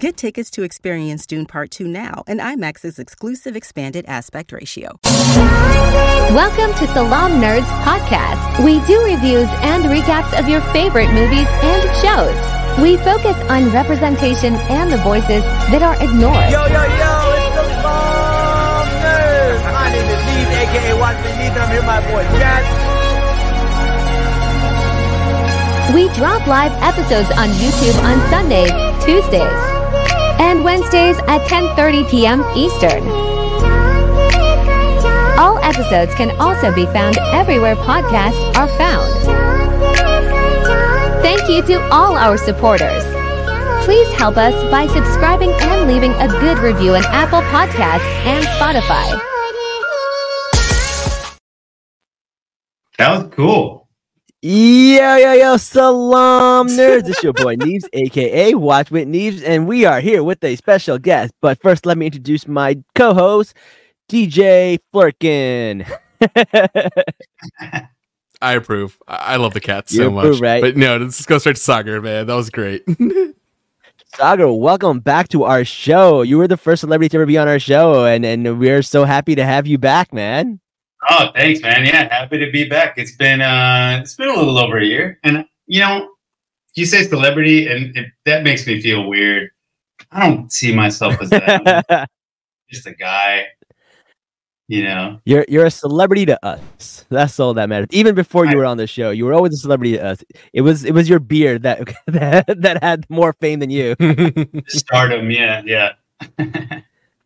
Get tickets to experience Dune Part 2 now and IMAX's exclusive expanded aspect ratio. Welcome to Salaam Nerds Podcast. We do reviews and recaps of your favorite movies and shows. We focus on representation and the voices that are ignored. Yo, yo, yo, it's Salaam Nerds. My name is Neves, aka Watchman Neves, and I'm here with my boy Jack. We drop live episodes on YouTube on Sundays, Tuesdays, and Wednesdays at 10:30 p.m. Eastern. All episodes can also be found everywhere podcasts are found. Thank you to all our supporters. Please help us by subscribing and leaving a good review on Apple Podcasts and Spotify. That was cool. Yo, yo, yo, salam nerds. It's your boy Neves, aka Watch with Neves, and we are here with a special guest. But first, let me introduce my co host, DJ Flurkin. I approve. I I love the cats You so approve, much. right? But no, let's go start to Saagar, man. That was great. Saagar, welcome back to our show. You were the first celebrity to ever be on our show, and, and we're so happy to have you back, man. Oh, thanks, man. Yeah, happy to be back. It's been uh it's been a little over a year. And you know, you say celebrity and it, that makes me feel weird. I don't see myself as that. Just a guy. You know. You're you're a celebrity to us. That's all that matters. Even before you were on the show, you were always a celebrity to us. It was it was your beard that that, that had more fame than you. Stardom, yeah, yeah.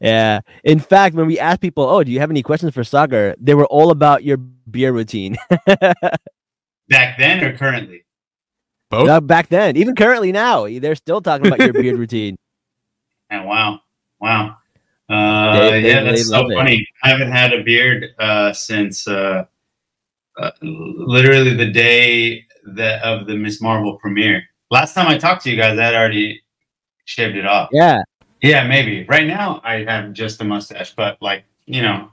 Yeah. In fact, when we asked people, "Oh, do you have any questions for Saagar?" they were all about your beer routine. Back then or currently? Both? Now, back then, even currently now, they're still talking about your beard routine. And wow. Wow. Uh They- they- yeah, that's so love it. funny. I haven't had a beard uh since uh, uh literally the day that of the Ms Marvel premiere. Last time I talked to you guys, I had already shaved it off. Yeah. Yeah, maybe. Right now, I have just a mustache, but like, you know,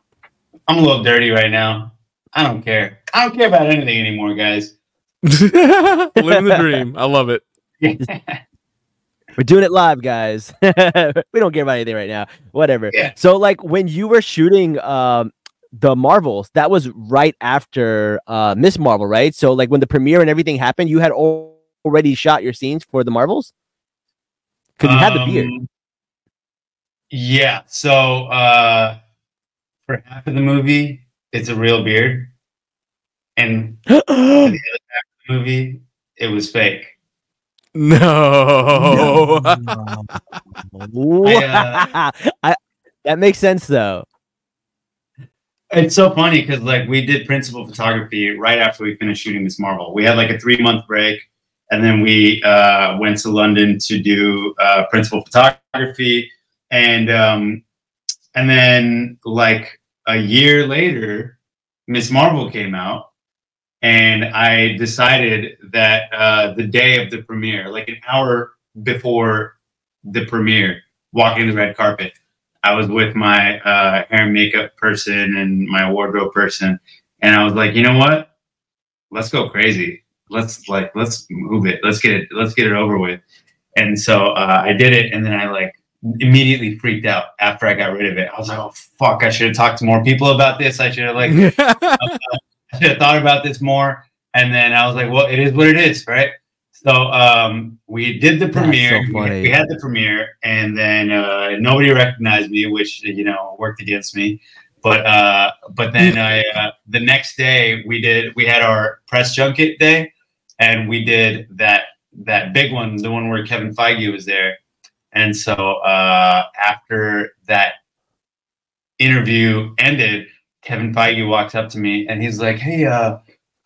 I'm a little dirty right now. I don't care. I don't care about anything anymore, guys. Living the dream. I love it. We're doing it live, guys. we don't care about anything right now. Whatever. Yeah. So, like, when you were shooting um the Marvels, that was right after uh Ms Marvel, right? So, like, when the premiere and everything happened, you had al- already shot your scenes for the Marvels because you had the beard. Yeah. So uh, for half of the movie, it's a real beard, and for the other half of the movie, it was fake. No. Wow. I, that makes sense though. It's so funny because like we did principal photography right after we finished shooting Ms Marvel. We had like a three month break, and then we uh, went to London to do uh, principal photography, and um, and then like a year later, Ms Marvel came out, and I decided that uh, the day of the premiere, like an hour before the premiere, walking the red carpet, I was with my uh, hair and makeup person and my wardrobe person, and I was like, you know what? Let's go crazy. Let's like let's move it. Let's get it. Let's get it over with. And so uh, I did it, and then I like immediately freaked out after I got rid of it. I was like, oh fuck! I should have talked to more people about this. I should have like I should have thought about this more. And then I was like, well, it is what it is, right? So um, we did the premiere. so We- we had the premiere, and then uh, nobody recognized me, which you know worked against me. But uh, but then I, uh, the next day we did we had our press junket day, and we did that that big one, the one where Kevin Feige was there. And so uh, after that interview ended, Kevin Feige walks up to me and he's like, "Hey, uh,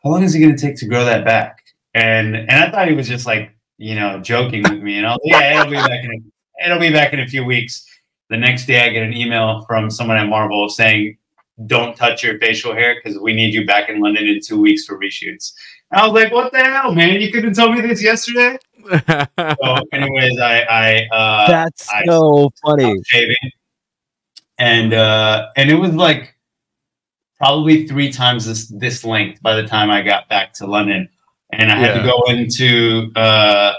how long is it going to take to grow that back?" And and I thought he was just like, you know, joking with me. And I was like, "Yeah, it'll be back in a, it'll be back in a few weeks." The next day, I get an email from someone at Marvel saying don't touch your facial hair because we need you back in London in two weeks for reshoots. And I was like, what the hell, man? You couldn't tell me this yesterday. So, anyways, I I uh, That's I- so funny. shaving, and uh, and it was like probably three times this this length by the time I got back to London, and I had to go into uh,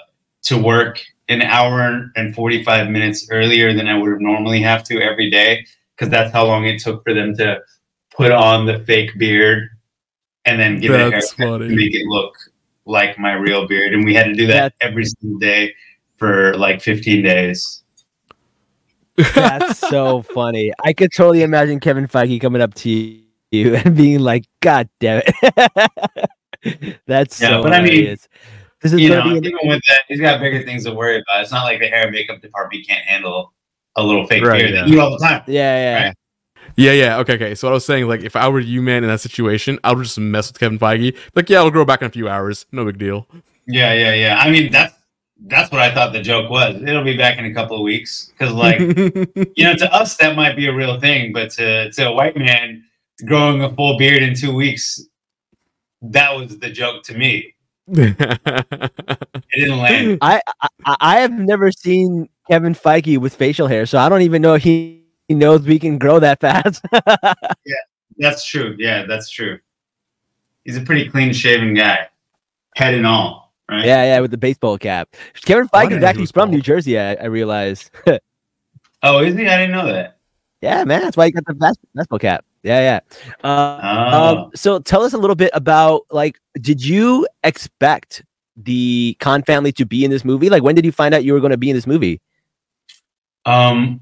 to work an hour and forty five minutes earlier than I would have normally have to every day because that's how long it took for them to put on the fake beard and then give it a That's haircut funny. to make it look like my real beard, and we had to do that every single day for like fifteen days. That's so funny. I could totally imagine Kevin Feige coming up to you and being like, "God damn it." That's Yeah, so but I mean, hilarious. this is you know, even with that, he's got bigger things to worry about. It's not like the hair and makeup department can't handle a little fake Right, beard. They do all the time. yeah, yeah. Right. Yeah, yeah. Okay, okay. So what I was saying, like, if I were you, man, in that situation, I would just mess with Kevin Feige. Like, yeah, it'll grow back in a few hours. No big deal. Yeah, yeah, yeah. I mean, that's that's what I thought the joke was. It'll be back in a couple of weeks because, like, you know, to us that might be a real thing, but to to a white man growing a full beard in two weeks, that was the joke to me. It didn't land. I, I I have never seen Kevin Feige with facial hair, so I don't even know he, he knows we can grow that fast. Yeah, that's true. Yeah, that's true. He's a pretty clean shaven guy, head and all. Right. yeah, yeah, with the baseball cap. Kevin Why Feige is actually from ball? New Jersey. I, I realized. Oh, is he? I didn't know that. yeah, man, that's why he got the bas- baseball cap. Yeah, yeah. Uh, Oh. Um, so tell us a little bit about like, did you expect the Khan family to be in this movie? Like, when did you find out you were going to be in this movie? Um,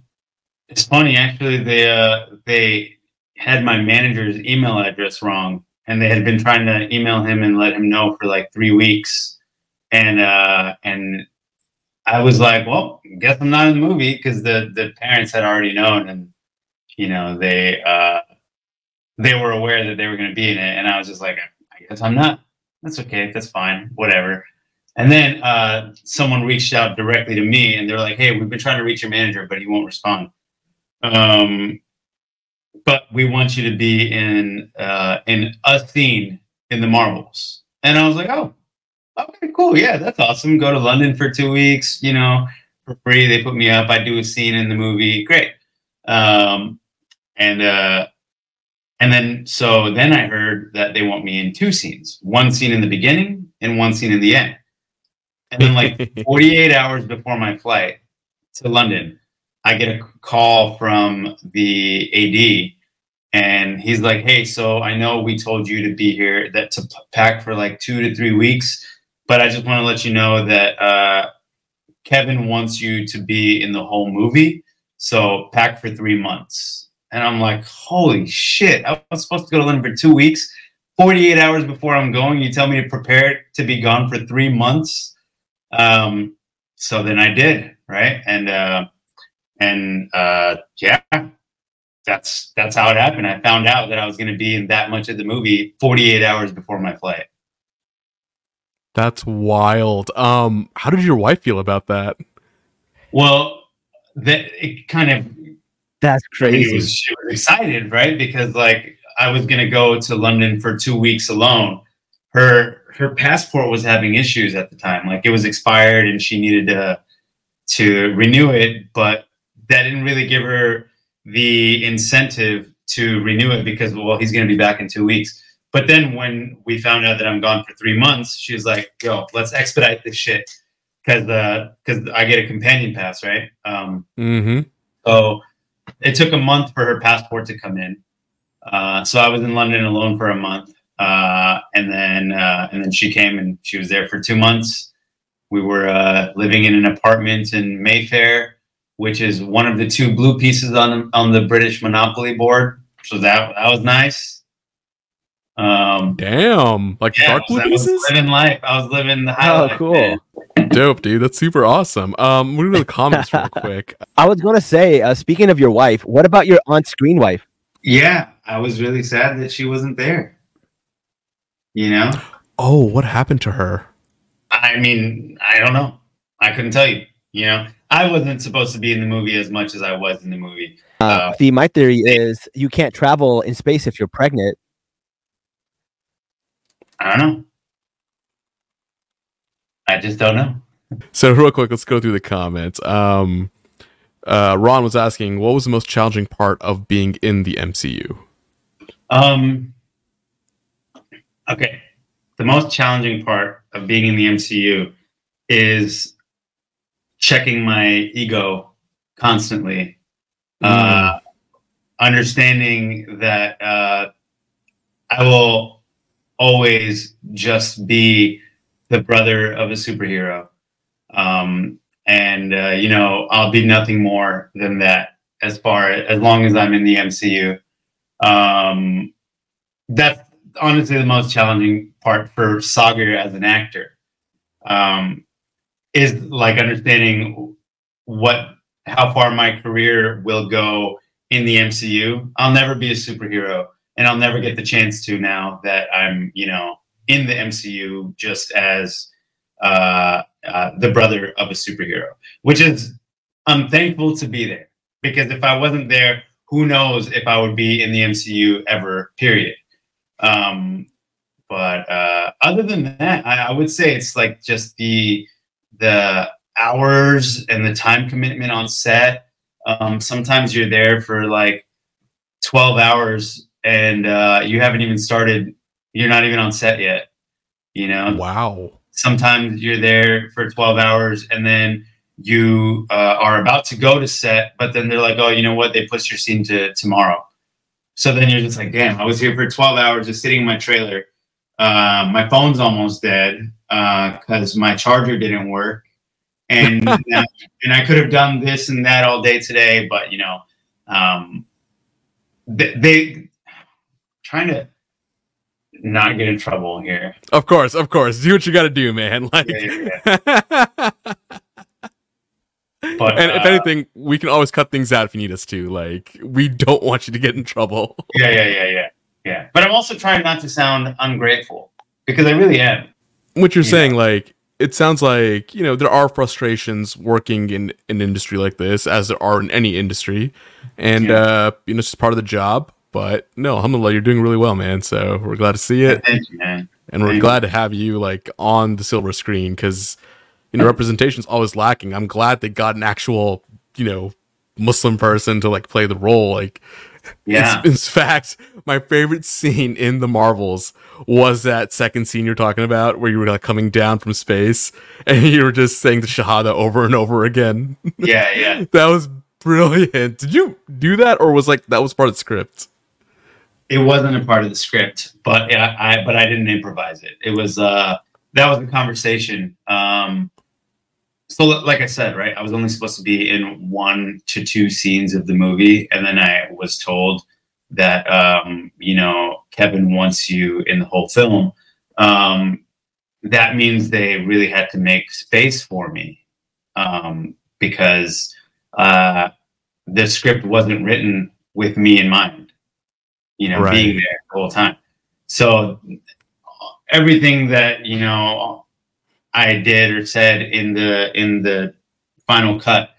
it's funny actually. They uh they had my manager's email address wrong, and they had been trying to email him and let him know for like three weeks, and uh and I was like, well, guess I'm not in the movie because the the parents had already known, and you know they uh they were aware that they were going to be in it, and I was just like, I guess I'm not. That's okay. That's fine. Whatever. And then uh, someone reached out directly to me, and they're like, "Hey, we've been trying to reach your manager, but he won't respond. Um, but we want you to be in uh, in a scene in the Marvels." And I was like, "Oh, okay, cool. Yeah, that's awesome. Go to London for two weeks, you know, for free. They put me up. I do a scene in the movie. Great." Um, and uh, and then so then I heard that they want me in two scenes: one scene in the beginning and one scene in the end. And then, like 48 hours before my flight to London, I get a call from the AD, and he's like, "Hey, so I know we told you to be here, that to pack for like two to three weeks, but I just want to let you know that uh, Kevin wants you to be in the whole movie, so pack for three months." And I'm like, "Holy shit! I was supposed to go to London for two weeks." 48 hours before I'm going, you tell me to prepare to be gone for three months um so then i did right and uh and uh yeah that's that's how it happened i found out that i was going to be in that much of the movie 48 hours before my flight That's wild. Um, how did your wife feel about that? well that it kind of That's I mean, crazy. was, she was excited right because like i was going to go to london for two weeks alone her her passport was having issues at the time like it was expired and she needed to to renew it but that didn't really give her the incentive to renew it because well he's going to be back in two weeks but then when we found out that i'm gone for three months she was like yo let's expedite this shit because because i get a companion pass right um Mm-hmm. so it took a month for her passport to come in. Uh, so I was in London alone for a month, uh, and then uh, and then she came and she was there for two months. We were uh, living in an apartment in Mayfair, which is one of the two blue pieces on on the British Monopoly board. So that that was nice. Um, Damn, like yeah, dark blue I was pieces. living life. I was living the high Oh, life, cool. man. Dope, dude. That's super awesome. Um, moving to the comments real quick. I was going to say, uh, speaking of your wife, what about your on-screen wife? Yeah, I was really sad that she wasn't there. You know. Oh, what happened to her? I mean, I don't know. I couldn't tell you. You know, I wasn't supposed to be in the movie as much as I was in the movie. Uh, see, my theory is you can't travel in space if you're pregnant. I don't know. I just don't know. So real quick, let's go through the comments. Um, uh, Ron was asking, what was the most challenging part of being in the MCU? Um. Okay, the most challenging part of being in the MCU is checking my ego constantly. Uh, understanding that uh, I will always just be the brother of a superhero. Um, and, uh, you know, I'll be nothing more than that as far as long as I'm in the MCU. Um, that's honestly the most challenging part for Saagar as an actor. Um, is like understanding what how far my career will go in the MCU. I'll never be a superhero and I'll never get the chance to now that I'm, you know, in the MCU just as uh, uh, the brother of a superhero, which is I'm thankful to be there because if I wasn't there, who knows if I would be in the MCU ever, period. Um, but uh, other than that, I, I would say it's like just the the hours and the time commitment on set. Um, sometimes you're there for like 12 hours and uh, you haven't even started, you're not even on set yet. You know, Wow. sometimes you're there for 12 hours and then you uh, are about to go to set, but then they're like, oh, you know what? They pushed your scene to tomorrow. So then you're just like, damn, I was here for 12 hours just sitting in my trailer. Uh, my phone's almost dead because my charger didn't work. And, and I could have done this and that all day today, but you know, um, they, they trying to not get in trouble here. Of course, of course. Do what you got to do, man. Like, Yeah, But and if uh, anything, we can always cut things out if you need us to. Like, we don't want you to get in trouble. yeah, yeah, yeah, yeah, yeah. But I'm also trying not to sound ungrateful because I really am. What you're Yeah. saying, like, it sounds like you know there are frustrations working in an industry like this, as there are in any industry, and Yeah. uh, you know it's just part of the job. But no, alhamdulillah, you're doing really well, man. So we're glad to see it. Thank you, man. and we're Thank glad to have you like on the silver screen because you know representation is always lacking i'm glad they got an actual you know muslim person to like play the role like Yeah. it's, in fact my favorite scene in the marvels was that second scene you're talking about where you were like coming down from space and you were just saying the shahada over and over again yeah, yeah. that was brilliant did you do that or was like that was part of the script It wasn't a part of the script, but yeah, I but I didn't improvise it. It was uh that was a conversation. Um so like I said, right, I was only supposed to be in one to two scenes of the movie, and then I was told that um, you know, Kevin wants you in the whole film. Um that means they really had to make space for me. Um because uh the script wasn't written with me in mind you know, Right. being there the whole time. So everything that you know I did or said in the in the final cut,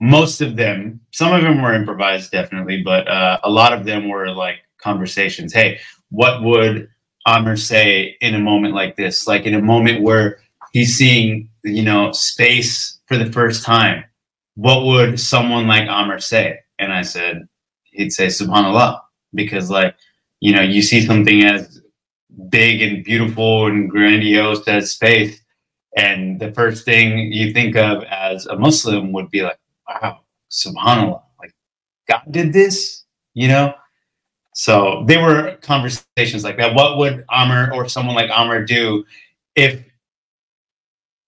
most of them, some of them were improvised, definitely, but uh, a lot of them were like conversations. Hey, what would Aamir say in a moment like this? Like in a moment where he's seeing, you know, space for the first time. What would someone like Aamir say? And I said, he'd say Subhanallah because like you know you see something as big and beautiful and grandiose as space and the first thing you think of as a muslim would be like wow subhanallah like god did this you know so they were conversations like that what would Aamir or someone like Aamir do if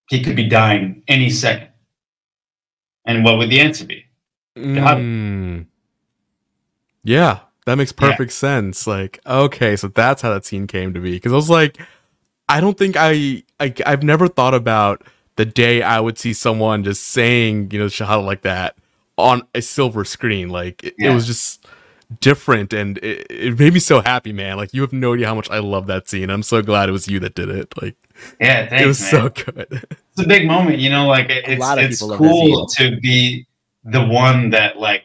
he could be dying any second and what would the answer be. Mm. Yeah, that makes Yeah. perfect sense. Like, okay, so that's how that scene came to be. Because I was like, I don't think I, I, I've never thought about the day I would see someone just saying, you know, shahada like that on a silver screen. Like, it, it was just different, and it, it made me so happy, man. Like, you have no idea how much I love that scene. I'm so glad it was you that did it. Like, yeah thanks, it was man. so good. it's a big moment, you know. Like it- A it's lot of it's people love that cool to be the one that like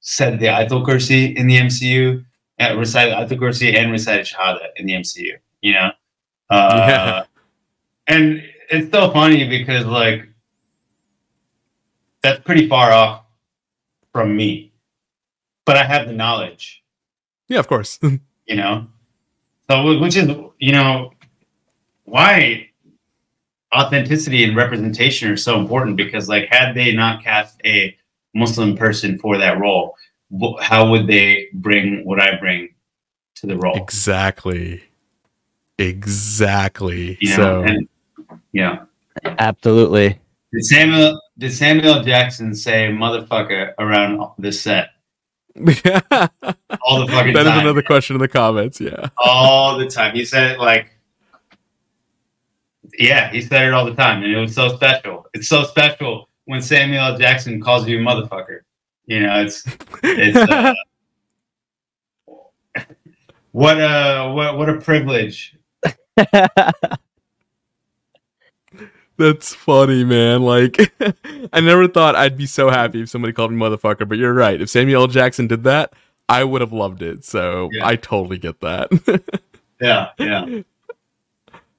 said the Ayatul Kursi in the MCU, and recited Ayatul Kursi and recited Shahada in the MCU. You know, uh, Yeah. and it's so funny because like that's pretty far off from me, but I have the knowledge. Yeah, of course. You know, so which is you know why authenticity and representation are so important because like had they not cast a muslim person for that role how would they bring what i bring to the role exactly. Exactly. you know so and yeah Absolutely. did samuel did samuel jackson say motherfucker around this set all the fucking is time another question in the comments. Yeah. all the time he said it like yeah he said it all the time and it was so special it's so special when samuel jackson calls you motherfucker you know it's it's uh, what a what what a privilege That's funny, man. Like, I never thought I'd be so happy if somebody called me motherfucker, but you're right. If Samuel L. Jackson did that, I would have loved it. So Yeah. I totally get that. yeah yeah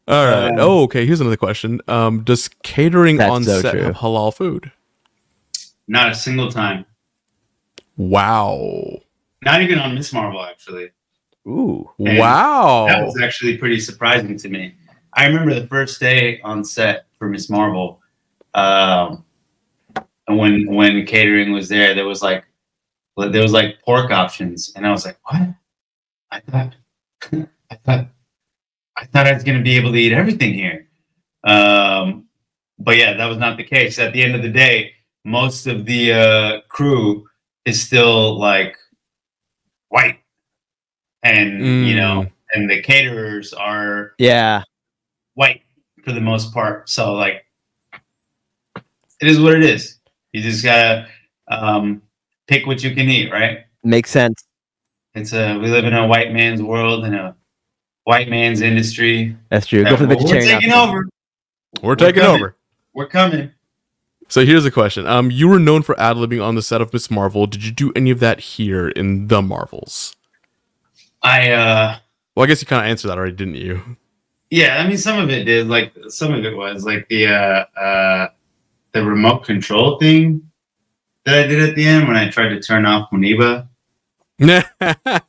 All right. Um, oh, okay. Here's another question. Um, does catering on so set true. have halal food? not a single time Wow. not even on Ms Marvel actually Ooh. And wow. that was actually pretty surprising to me. I remember the first day on set for Ms Marvel, um, and when when catering was there, there was like there was like pork options, and I was like, what? I thought, I thought, I thought I was going to be able to eat everything here. Um, but yeah, that was not the case. At the end of the day, most of the uh, crew is still like white, and you know, Mm. and the caterers are Yeah. white for the most part. So like, it is what it is. You just gotta um, pick what you can eat, right? Makes sense. It's a we live in a white man's world and a white man's industry. That's true. Go for the we're taking option. over. We're taking coming. over. We're coming. So here's a question. Um, you were known for ad libbing on the set of Ms Marvel. Did you do any of that here in the Marvels? I uh Well, I guess you kind of answered that already, didn't you? yeah, I mean some of it did. Like some of it was like the uh uh the remote control thing that I did at the end when I tried to turn off Muneeba.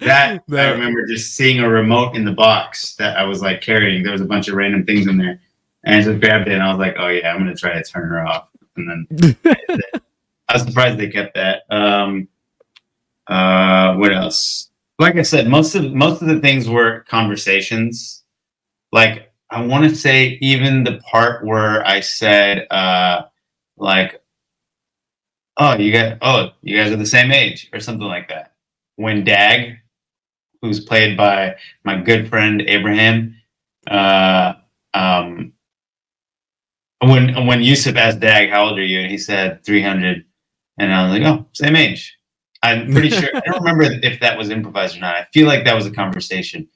That I remember just seeing a remote in the box that I was like carrying. There was a bunch of random things in there, and I just grabbed it and I was like, "Oh yeah, I'm gonna try to turn her off." And then I was surprised they kept that. Um, uh, what else? Like I said, most of most of the things were conversations. Like I want to say, even the part where I said, uh, like, "Oh, you got, oh, you guys are the same age," or something like that. When Dag, who's played by my good friend Abraham, uh, um, when when Yusuf asked Dag, "How old are you?" and he said 300, and I was like, "Oh, same age." I'm pretty sure. I don't remember if that was improvised or not. I feel like that was a conversation,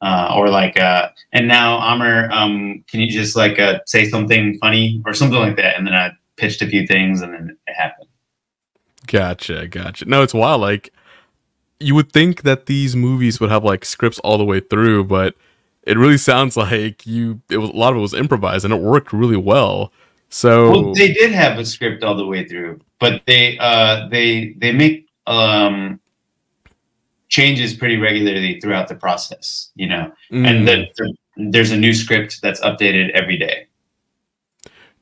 uh, or like, uh, and now Aamir, um, can you just like uh, say something funny or something like that? And then I pitched a few things, and then it happened. Gotcha, gotcha. No, it's wild. Like you would think that these movies would have like scripts all the way through, but it really sounds like you. It was a lot of it was improvised, and it worked really well. So Well, they did have a script all the way through, but they uh, they they make um, changes pretty regularly throughout the process. You know, mm, and the, the, there's a new script that's updated every day.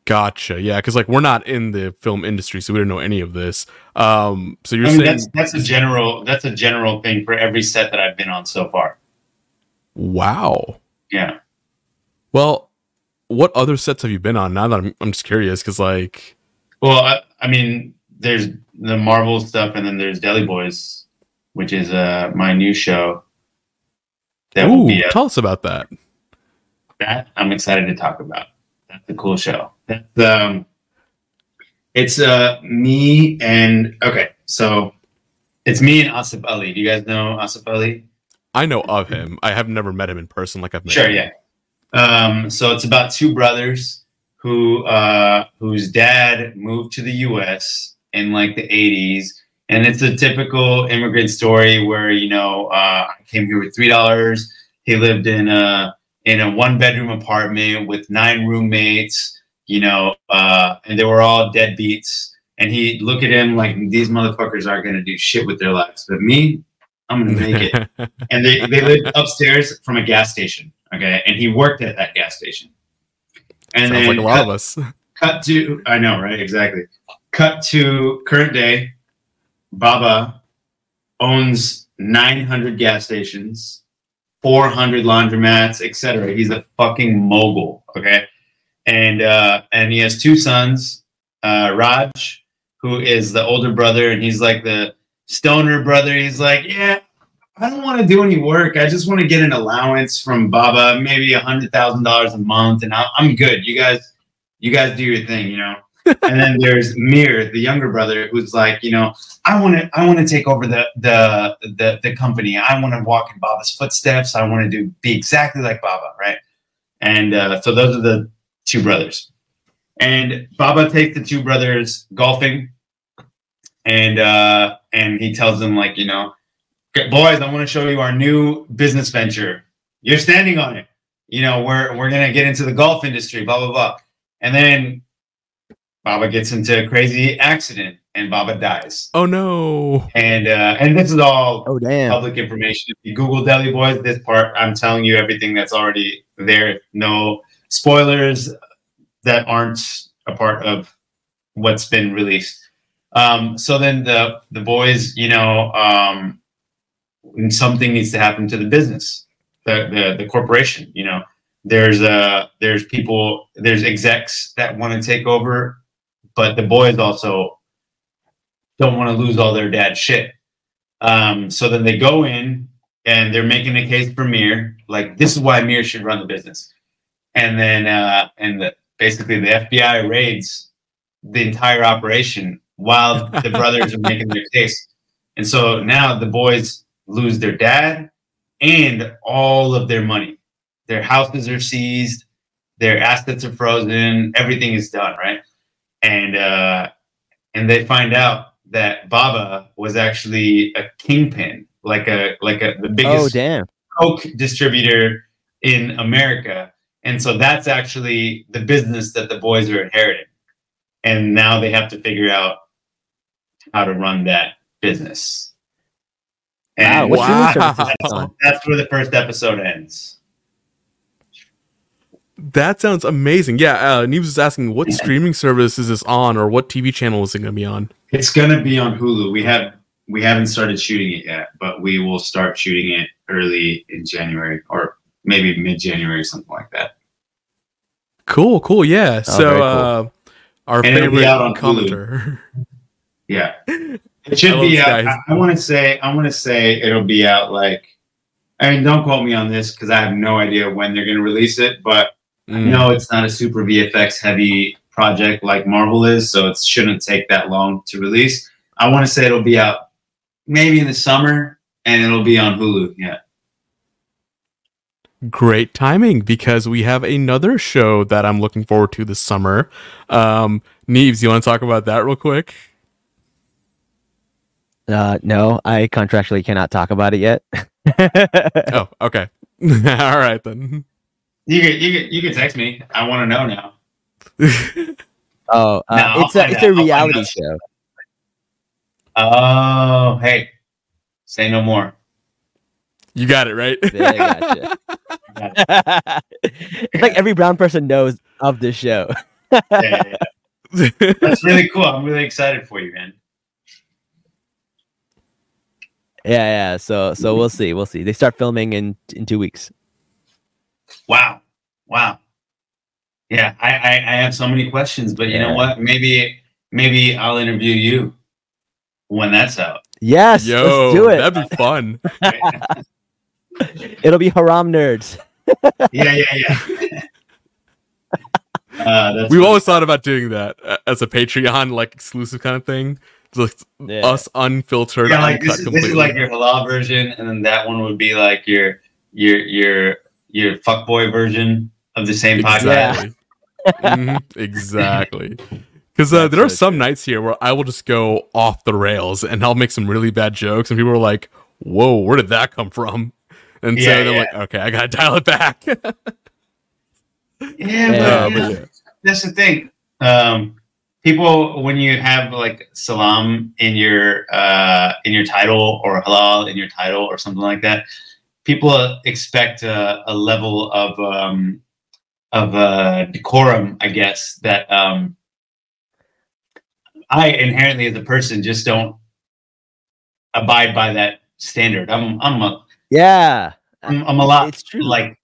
gotcha, yeah, because like we're not in the film industry, so we don't know any of this. Um, so you're I mean, saying, that's that's a general that's a general thing for every set that I've been on so far. wow. Yeah. Well, what other sets have you been on? Now that I'm, I'm just curious, because like, Well, I, I mean, there's the Marvel stuff, and then there's Deli Boys, which is uh my new show. That will be tell us about that. that I'm excited to talk about. That's a cool show. That's um, it's uh me and okay, so it's me and Asif Ali. Do you guys know Asif Ali? I know of him. I have never met him in person. Like I've met Sure, him. yeah. Um, so it's about two brothers who uh whose dad moved to the U.S. in like the 80s. And it's a typical immigrant story where, you know, uh, I came here with $3. He lived in a, in a one bedroom apartment with nine roommates, you know, uh, and they were all deadbeats. And he'd look at him like, these motherfuckers aren't going to do shit with their lives. But me, I'm going to make it. and they, they lived upstairs from a gas station. Okay. And he worked at that gas station. And Sounds then like a lot cut- of us. cut to I know, right? Exactly. Cut to current day. Baba owns 900 gas stations, 400 laundromats, etc. He's a fucking mogul. Okay, and uh, and he has two sons, uh, Raj, who is the older brother, and he's like the stoner brother. He's like, yeah. I don't want to do any work. I just want to get an allowance from Baba, maybe a hundred thousand dollars a month, and I'm good. You guys, you guys do your thing, you know. And then there's Mir, the younger brother, who's like, you know, I want to, I want to take over the the the the company. I want to walk in Baba's footsteps. I want to do be exactly like Baba, right? And uh, so those are the two brothers. And Baba takes the two brothers golfing, and uh, and he tells them like, you know, boys, I want to show you our new business venture. You're standing on it. You know, we're we're gonna get into the golf industry, blah blah blah. And then Baba gets into a crazy accident and Baba dies. Oh no. And uh, and this is all Oh damn. public information. If you Google Deli Boys, this part, I'm telling you everything that's already there. No spoilers that aren't a part of what's been released. Um, so then the the boys, you know, um, something needs to happen to the business, the the, the corporation. You know, there's uh there's people, there's execs that want to take over, but the boys also don't want to lose all their dad shit. Um, so then they go in and they're making a case for Mir, like this is why Mir should run the business. And then uh, and the, basically the FBI raids the entire operation while the brothers are making their case. And so now the boys lose their dad and all of their money. Their houses are seized, their assets are frozen, everything is done, right? And uh, and they find out that Baba was actually a kingpin, like a like a the biggest Oh biggest damn. Coke distributor in America. And so that's actually the business that the boys are inheriting. And now they have to figure out how to run that business. And Wow. streaming service is this that's, that's where the first episode ends. That sounds amazing. Yeah, uh, Neves was asking what streaming service is this on, or what TV channel is it going to be on? It's gonna be on Hulu. We have we haven't started shooting it yet, but we will start shooting it early in January or maybe mid January, something like that. Cool, cool. Yeah. Oh, so, cool. uh, our And it'll be favorite out on Hulu. commenter. Yeah. It should be out. Sky. I, I want to say I want to say it'll be out like I mean don't quote me on this because I have no idea when they're gonna release it, but Mm. no, it's not a super VFX heavy project like Marvel is, so it shouldn't take that long to release. I want to say it'll be out maybe in the summer and it'll be on Hulu. Yeah. Great timing because we have another show that I'm looking forward to this summer. Um, Neves, you want to talk about that real quick? Uh, no, I contractually cannot talk about it yet. oh, okay. All right then. You can you can you can text me. I want to know now. oh, uh, No, I'll it's a it's out. a I'll find reality show. Oh, hey, say no more. You got it right. Yeah, I gotcha. it's like every brown person knows of this show. Yeah, yeah, yeah. That's really cool. I'm really excited for you, man. Yeah, yeah. So so we'll see. We'll see. They start filming in in two weeks. Wow. Wow. Yeah, I, I, I have so many questions, but you know what? Maybe maybe I'll interview you when that's out. Yes, Yo, let's do it. that'd be fun. It'll be haram nerds. yeah, yeah, yeah. uh, We've funny. always thought about doing that uh, as a Patreon, like exclusive kind of thing. Just Yeah. us unfiltered, yeah, like this, is- this is like your halal version, and then that one would be like your your your your fuckboy version of the same podcast. exactly. Mhm, exactly. Because uh, there are some nights here where I will just go off the rails and I'll make some really bad jokes, and people are like, "Whoa, where did that come from?" And so Yeah, they're yeah. like, "Okay, I gotta dial it back." Yeah, Yeah, but, but yeah, yeah. that's the thing. Um, people, when you have like salam in your uh, in your title or halal in your title or something like that, people expect a, a level of um, of uh, decorum, I guess, that um, I inherently as a person just don't abide by that standard. I'm I'm a Yeah, I'm, I'm a lot It's true. like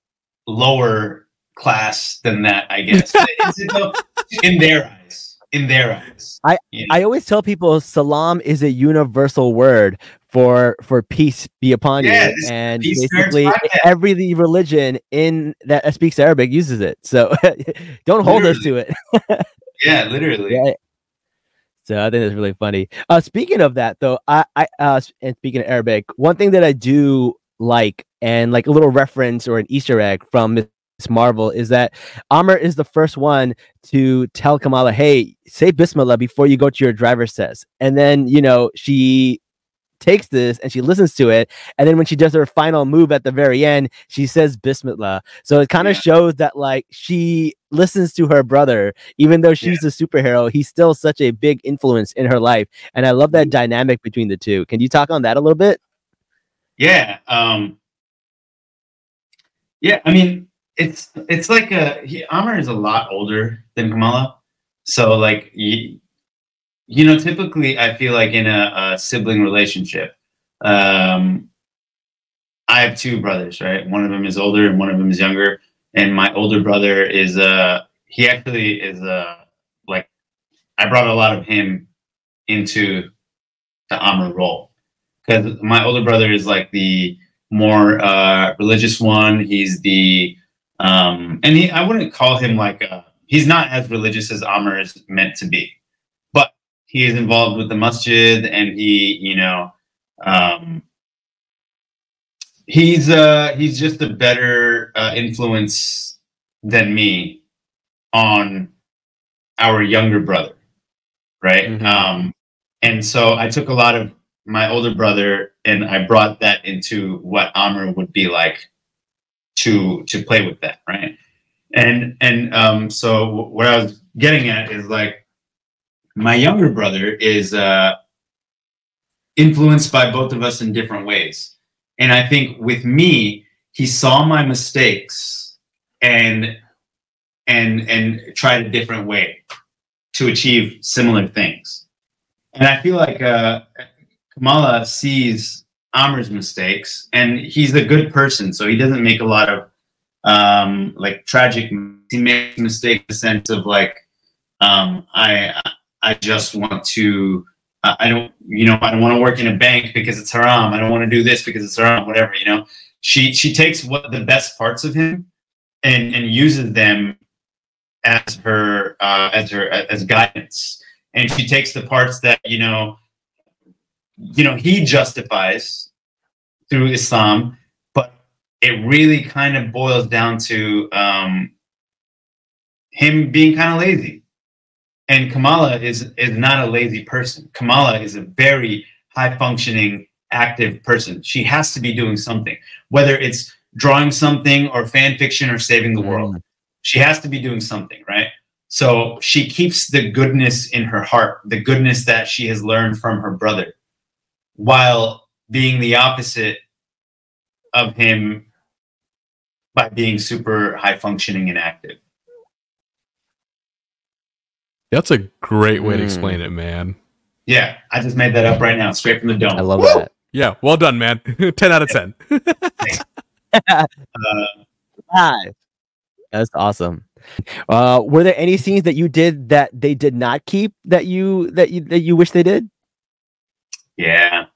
lower class than that, I guess. In their eyes, in their eyes. I- you know? I always tell people salam is a universal word for for peace be upon Yeah, you, and basically every religion in that speaks Arabic uses it. So don't hold us to it. yeah, literally. Yeah. So I think that's really funny. Uh, speaking of that, though, I, I uh, and speaking of Arabic, one thing that I do like, and like a little reference or an Easter egg from Ms Marvel, is that Aamir is the first one to tell Kamala, "Hey, say Bismillah before you go to your driver's test," and then you know she takes this and she listens to it and then when she does her final move at the very end she says bismillah. So it kind of Yeah. shows that like she listens to her brother. Even though she's a superhero he's still such a big influence in her life and i love that dynamic between the two. Can you talk on that a little bit? Yeah. Um, yeah, I mean, it's it's like a he, Aamir is a lot older than Kamala, so like you, you know, typically I feel like in a, a sibling relationship, um, I have two brothers, right? One of them is older and one of them is younger, and my older brother is uh he actually is uh like I brought a lot of him into the Aamir role because my older brother is like the more uh, religious one. He's the um, and he I wouldn't call him like a, he's not as religious as Aamir is meant to be, he is involved with the masjid and he you know um, he's uh he's just a better uh, influence than me on our younger brother, right? Mhm. Um, and so I took a lot of my older brother and I brought that into what Aamir would be like to to play with that, right? And and um, so what I was getting at is like my younger brother is uh, influenced by both of us in different ways, and I think with me, he saw my mistakes and and and tried a different way to achieve similar things. And I feel like uh, Kamala sees Aamir's mistakes, and he's a good person, so he doesn't make a lot of um, like tragic. He makes mistakes in the sense of like, um, I I just want to. I don't, you know, I don't want to work in a bank because it's haram. I don't want to do this because it's haram. Whatever, you know. She she takes what the best parts of him and and uses them as her uh, as her as guidance, and she takes the parts that you know you know he justifies through Islam, but it really kind of boils down to um, him being kind of lazy. And Kamala is is not a lazy person. Kamala is a very high functioning, active person. She has to be doing something, whether it's drawing something or fan fiction or saving the world. Mm. She has to be doing something, right? So she keeps the goodness in her heart, the goodness that she has learned from her brother, while being the opposite of him by being super high functioning and active. That's a great way to Mm. explain it, man. Yeah, I just made that up right now, straight from the dome. i love that Yeah, well done, man. 10 out of 10. Uh, That's awesome. Uh, were there any scenes that you did that they did not keep that you that you that you wish they did? yeah,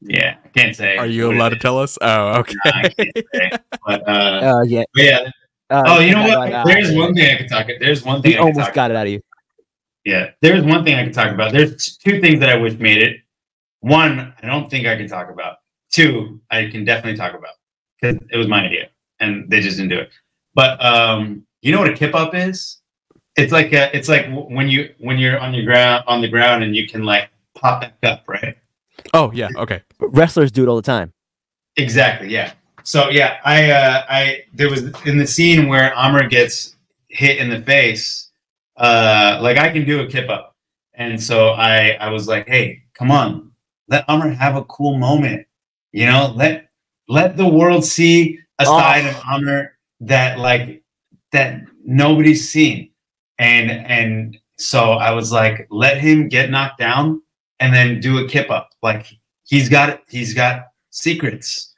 yeah. I can't say. Are you allowed to tell us? Oh, okay. No, I can't say. But, uh, Uh, yeah. but yeah. Uh, Oh, you know what? uh, There's one thing I could talk. About. There's one thing We I almost talk got it out of you. Yeah, there's one thing I can talk about. There's two things that I wish made it. One, I don't think I can talk about. Two, I can definitely talk about because it was my idea and they just didn't do it. But um, you know what a kip up is? it's like a, it's like when you when you're on your ground on the ground and you can like pop back up, right? Oh yeah, okay. Wrestlers do it all the time. Exactly. Yeah. So yeah, I uh, I there was in the scene where Aamir gets hit in the face. Uh, like I can do a kip up, and so I I was like, hey, come on, let Aamir have a cool moment. You know, let let the world see a Oh. side of Aamir that like that nobody's seen, and and so I was like, let him get knocked down and then do a kip up. Like he's got he's got secrets.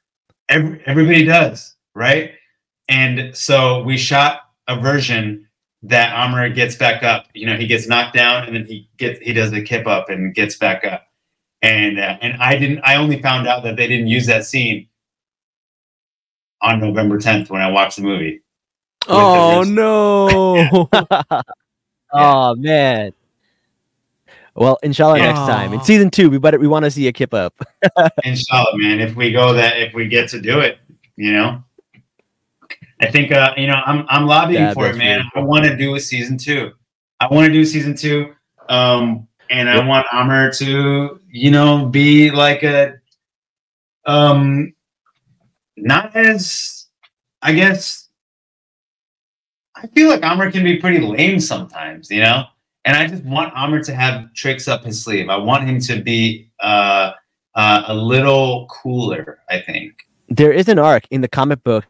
Every, everybody does, right? And so we shot a version that Aamir gets back up. You know, he gets knocked down and then he gets he does the kip up and gets back up. And uh, and I didn't. I only found out that they didn't use that scene on November 10th when I watched the movie. Oh wrist. no. Oh man. Well, inshallah Yeah. next time in season two, we better we want to see a kip up. Inshallah, man. If we go that, if we get to do it, you know, I think, uh, you know, I'm I'm lobbying Yeah, for it, man. really I want to do a season two. I want to do season two, um, and I want Aamir to, you know, be like a, um, not as, I guess. I feel like Aamir can be pretty lame sometimes, you know. And I just want Aamir to have tricks up his sleeve. I want him to be uh, uh, a little cooler. I think. There is an arc in the comic book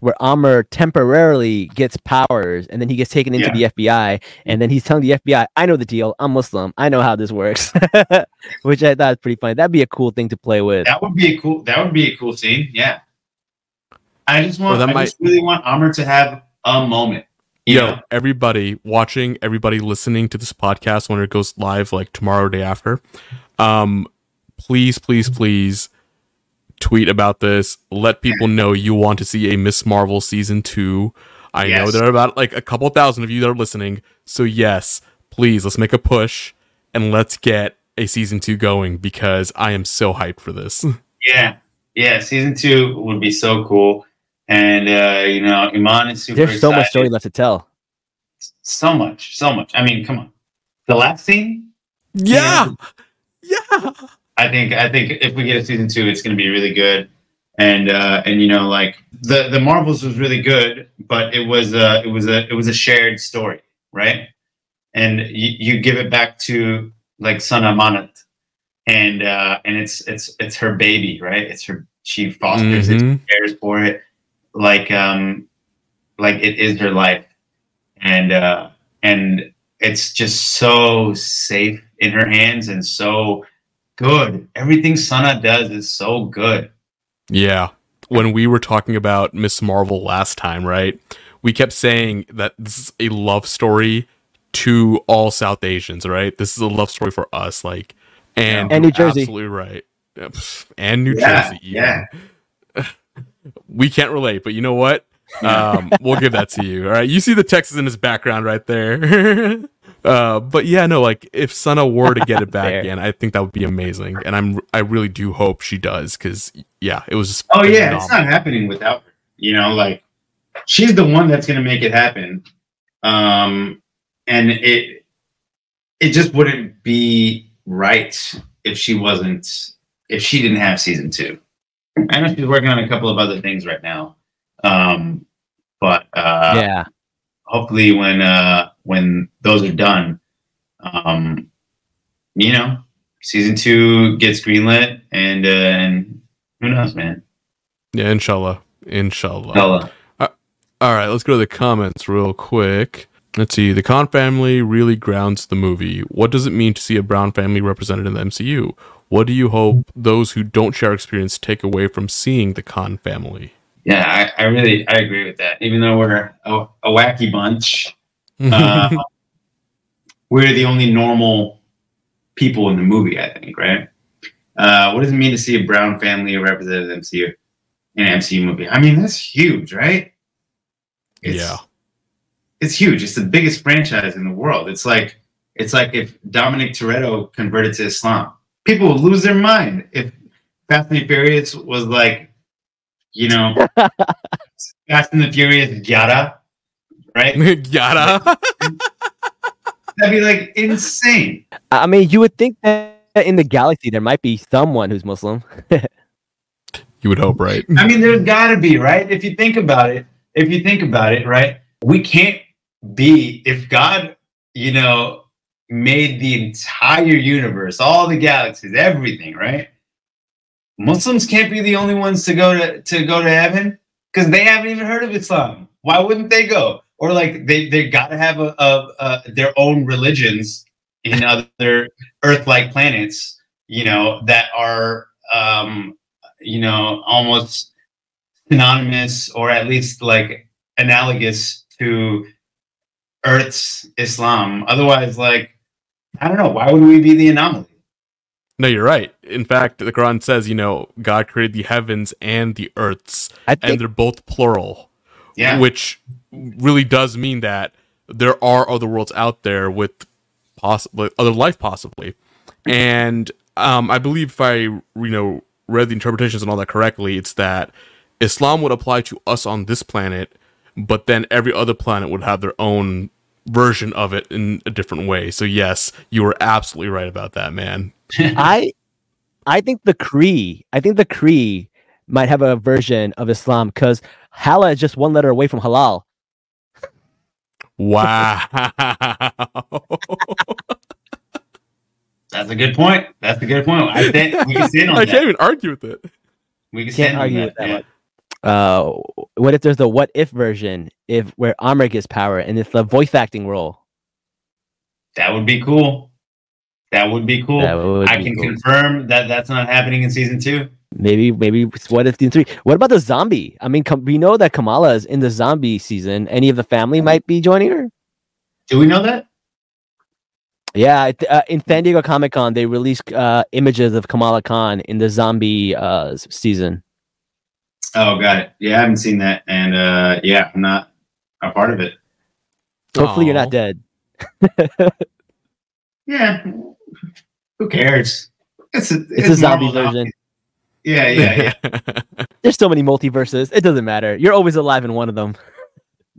where Aamir temporarily gets powers and then he gets taken into the FBI and then he's telling the FBI, I know the deal. I'm Muslim. I know how this works. Which I thought was pretty funny. That'd be a cool thing to play with. That would be a cool. That would be a cool scene. Yeah. I just want. Well, I might- just really want Aamir to have a moment. You Yo, know? everybody watching, everybody listening to this podcast when it goes live like tomorrow or day after, um, please, please, please tweet about this. Let people know you want to see a Ms Marvel season two. I know there are about like a couple thousand of you that are listening. So yes, please let's make a push and let's get a season two going because I am so hyped for this. Yeah. Yeah. Season two would be so cool. And uh, you know, Iman is super. There's so much story left to tell. So much. So much. I mean, come on. The last scene. yeah. Yeah. I think I think if we get a season two, it's going to be really good. And uh, and you know, like the the Marvels was really good, but it was uh, it was a it was a shared story, right? And you, you give it back to like Sana Amanat, and uh, and it's it's it's her baby, right? It's her she fosters it, Mhm. cares for it, like um like it is her life, and uh, and it's just so safe in her hands and so good. Everything Sana does is so good. Yeah. When we were talking about Ms Marvel last time, right? We kept saying that this is a love story to all South Asians, right? This is a love story for us, like, and, And New Jersey. absolutely right, and New Yeah, Jersey. even. yeah. We can't relate, but you know what? Um, we'll give that to you. All right, you see the Texas in his background right there. uh, but yeah, no, like if Sana were to get it back again, I think that would be amazing, and I'm I really do hope she does because yeah, it was just Oh yeah, it's not happening without her. You know, like she's the one that's gonna make it happen. Um and it it just wouldn't be right if she wasn't if she didn't have season two. I know she's working on a couple of other things right now. Um but uh yeah. hopefully when uh when those are done um you know season two gets greenlit and uh and who knows man Yeah, inshallah. Inshallah. Hella. All right, let's go to the comments real quick. Let's see. The Khan family really grounds the movie. What does it mean to see a Brown family represented in the MCU? What do you hope those who don't share experience take away from seeing the Khan family? yeah I, I really i agree with that even though we're a, a wacky bunch uh, we're the only normal people in the movie i think right uh what does it mean to see a brown family represented in mcu in an mcu movie i mean that's huge right yeah. it's huge. It's the biggest franchise in the world. It's like it's like if Dominic Toretto converted to Islam, people would lose their mind. If Fast and the Furious was like, you know, Fast and the Furious Yada, right? Yada. That'd be like insane. I mean, you would think that in the galaxy there might be someone who's Muslim. you would hope, right? I mean, there's got to be, right? If you think about it, if you think about it, right? We can't be, if God, you know, made the entire universe, all the galaxies, everything, right? Muslims can't be the only ones to go to, to go to heaven because they haven't even heard of Islam. Why wouldn't they go? Or like they they got to have a, a, a their own religions in other Earth-like planets, you know, that are um, you know almost synonymous or at least like analogous to Earth's Islam. Otherwise, like I don't know, why would we be the anomaly? No, you're right. In fact, the Quran says, you know, God created the heavens and the earths, I and they're both plural. Yeah. Which really does mean that there are other worlds out there with possibly other life, possibly. And um, I believe if I, you know, read the interpretations and all that correctly, it's that Islam would apply to us on this planet, but then every other planet would have their own version of it in a different way. So yes, you were absolutely right about that, man. I I think the Kree, I think the Kree might have a version of Islam because Hala is just one letter away from halal. Wow. That's a good point. That's a good point. I think we can stand on I that. can't even argue with it. We can Can't stand argue on with that yeah. Uh, what if there's the what if version? If where Aamir gets power and it's the voice acting role. That would be cool. That would be cool. Would I be can cool. confirm that that's not happening in season two. Maybe maybe what if season three? What about the zombie? I mean, we know that Kamala is in the zombie season. Any of the family might be joining her. Do we know that? Yeah, uh, in San Diego Comic Con, they released uh, images of Kamala Khan in the zombie uh, season. Oh, got it. Yeah, I haven't seen that, and uh, yeah, I'm not a part of it. Hopefully, you're not dead. Yeah, who cares? It's a, It's, a zombie Marvel now. version. Yeah, yeah, yeah. There's so many multiverses. It doesn't matter. You're always alive in one of them.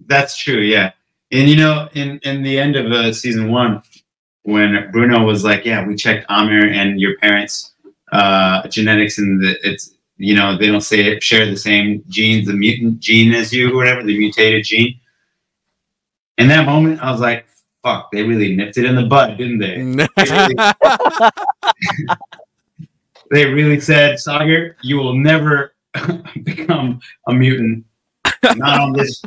That's true. Yeah, and you know, in in the end of uh, season one, when Bruno was like, "Yeah, we checked Aamir and your parents' uh, genetics, and the, it's you know they don't say share the same genes, the mutant gene as you, or whatever, the mutated gene." In that moment, I was like, "Fuck, they really nipped it in the bud, didn't they?" They really said, "Saagar, you will never become a mutant, not on this,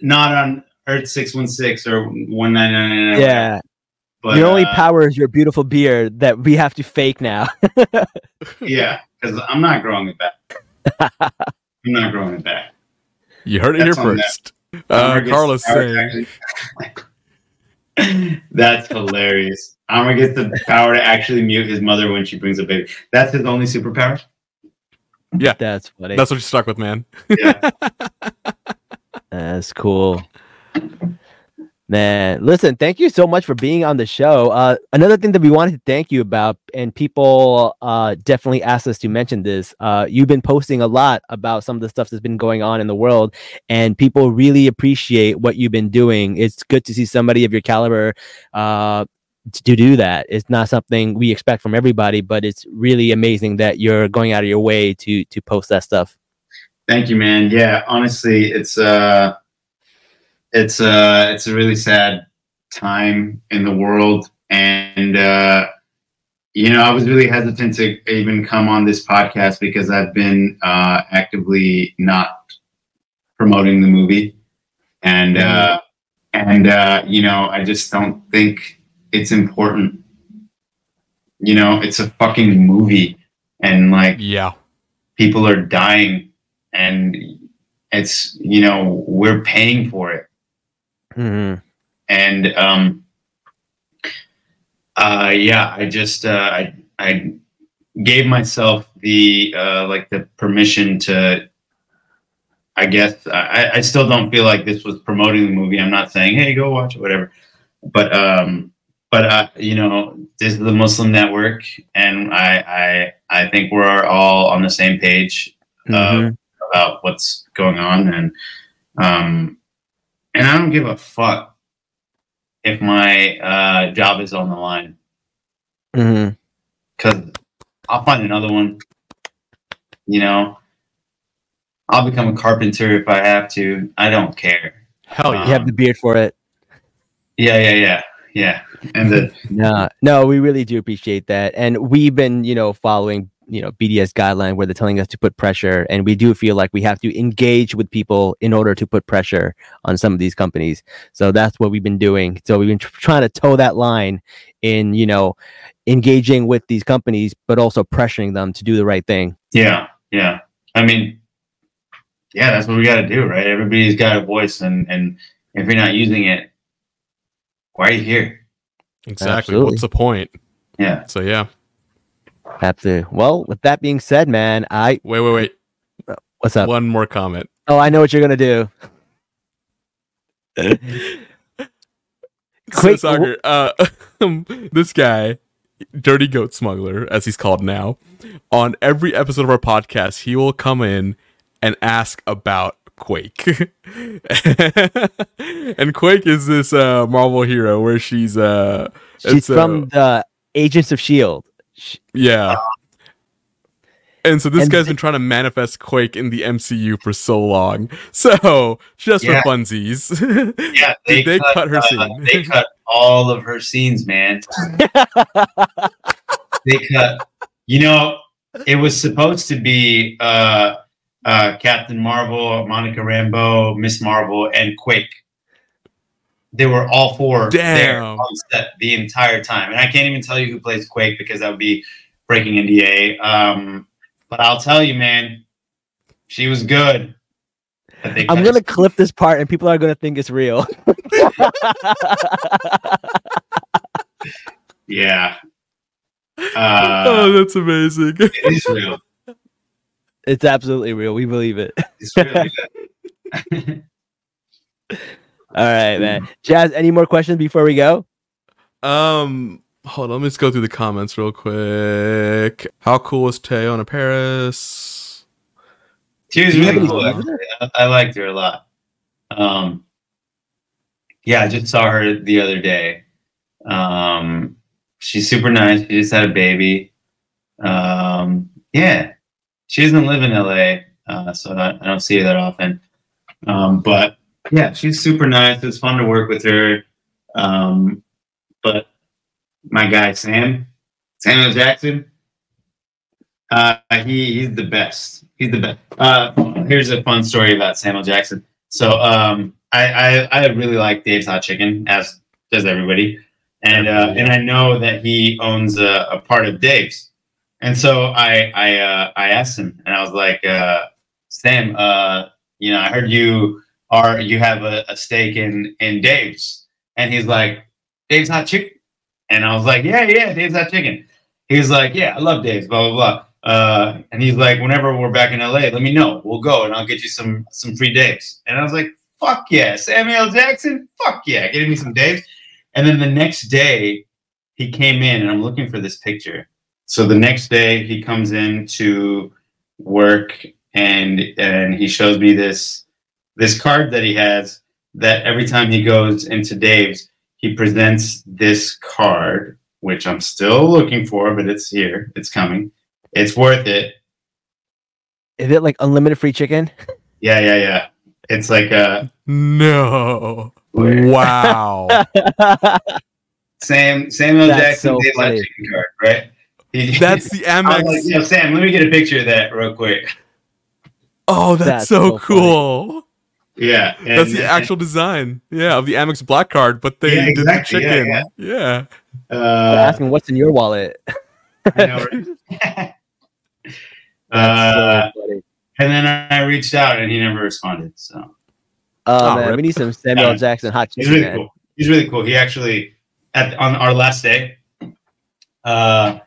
not on Earth six one six or one nine nine nine." Yeah. But your only uh, power is your beautiful beard that we have to fake now. Yeah, because I'm not growing it back. I'm not growing it back. you heard it here That's on that. first. Uh, Aamir gets Carlos the power to saying, actually- That's hilarious. Aamir gets the power to actually mute his mother when she brings a baby. That's his only superpower. Yeah, that's funny. that's what you're stuck with, man. Yeah. That's cool. Man, listen, thank you so much for being on the show. Uh, another thing that we wanted to thank you about, and people uh, definitely asked us to mention this. Uh, you've been posting a lot about some of the stuff that's been going on in the world, and people really appreciate what you've been doing. It's good to see somebody of your caliber uh, to, do that. It's not something we expect from everybody, but it's really amazing that you're going out of your way to to post that stuff. Thank you, man. Yeah, honestly, it's uh it's uh it's a really sad time in the world and uh you know, I was really hesitant to even come on this podcast because I've been uh actively not promoting the movie and uh and uh you know, I just don't think it's important. You know, it's a fucking movie and like Yeah. people are dying and it's you know we're paying for it Mhm. and um uh yeah i just uh i i gave myself the uh like the permission to i guess i i still don't feel like this was promoting the movie i'm not saying hey go watch it whatever but um but uh you know this is the muslim network and i i i think we're all on the same page uh, Mhm. about what's going on and um and I don't give a fuck if my uh, job is on the line Mhm. because I'll find another one. You know, I'll become a carpenter if I have to. I don't care. Hell yeah. You have the beard for it. Yeah, yeah, yeah, yeah. And the No, no, we really do appreciate that, and we've been, you know, following, you know, BDS guideline where they're telling us to put pressure, and we do feel like we have to engage with people in order to put pressure on some of these companies. So that's what we've been doing. So we've been tr- trying to toe that line in, you know, engaging with these companies, but also pressuring them to do the right thing. yeah, yeah. I mean, yeah, that's what we got to do, right? Everybody's got a voice, and and if you're not using it, why are you here? Exactly. Absolutely. What's the point? Yeah. So yeah. Absolutely. Well, with that being said, man, I Wait, wait, wait. what's up? One more comment. Oh, I know what you're gonna do. Quick- so, Saagar, uh, this guy, Dirty Goat Smuggler, as he's called now, on every episode of our podcast, he will come in and ask about Quake. and Quake is this uh, Marvel hero where she's uh, She's it's, uh, from the Agents of Shield. Sh- yeah. And so this And guy's th- been trying to manifest Quake in the MCU for so long. So just Yeah. for funsies, Yeah, Did they cut her uh, scene? They cut all of her scenes, man. they cut. You know, it was supposed to be uh, uh, Captain Marvel, Monica Rambeau, Ms Marvel, and Quake. They were all four there on set the entire time, and I can't even tell you who plays Quake because that would be breaking NDA. Um, but I'll tell you, man, she was good. I'm gonna clip this part, and people are gonna think it's real. Yeah. Uh, oh, that's amazing. it is real. it's absolutely real. We believe it. It's really good. All right, man. Jazz, any more questions before we go? Um, hold on, let me just go through the comments real quick. How cool was Teyonah Parris? She was Do you have really cool. actually. I I liked her a lot. Um, yeah, I just saw her the other day. Um, she's super nice. She just had a baby. Um, yeah, she doesn't live in LA, uh, so I, I don't see her that often. Um, but yeah, she's super nice. It was fun to work with her. Um, but my guy Sam, Samuel Jackson, uh, he he's the best. He's the best. Uh, here's a fun story about Samuel Jackson. So um, I, I I really like Dave's Hot Chicken, as does everybody, and uh, and I know that he owns a, a part of Dave's, and so I I uh, I asked him, and I was like, uh, Sam, uh, you know, I heard you are you have a, a stake in in Dave's, and he's like, Dave's Hot Chicken, and I was like, yeah, yeah, Dave's Hot Chicken. He was like, yeah, I love Dave's, blah blah blah. Uh, and he's like, whenever we're back in LA, let me know. We'll go and I'll get you some some free Dave's. And I was like, fuck yeah, Samuel Jackson, fuck yeah, getting me some Dave's. And then the next day, he came in, and I'm looking for this picture. So the next day, he comes in to work, and and he shows me this this card that he has. That every time he goes into Dave's, he presents this card, which I'm still looking for, but it's here, it's coming. It's worth it. Is it like unlimited free chicken? Yeah, yeah, yeah. It's like uh No. Where? Wow. Sam Samuel That's Jackson so Dave's Hot chicken card, right? He- That's the I was like, Amex. yo, Sam, let me get a picture of that real quick. Oh, that's, That's so, so funny. Cool. Yeah, and- That's the actual design. Yeah, of the Amex Black Card, but they Yeah, did exactly. the Yeah, chicken. Yeah. They're Uh, asking what's in your wallet. I know, right? Uh, so and then I reached out and he never responded. So Oh, Oh, man, rip. we need some Samuel Jackson hot he's really man. cool. He's really cool. He actually at on our last day, uh,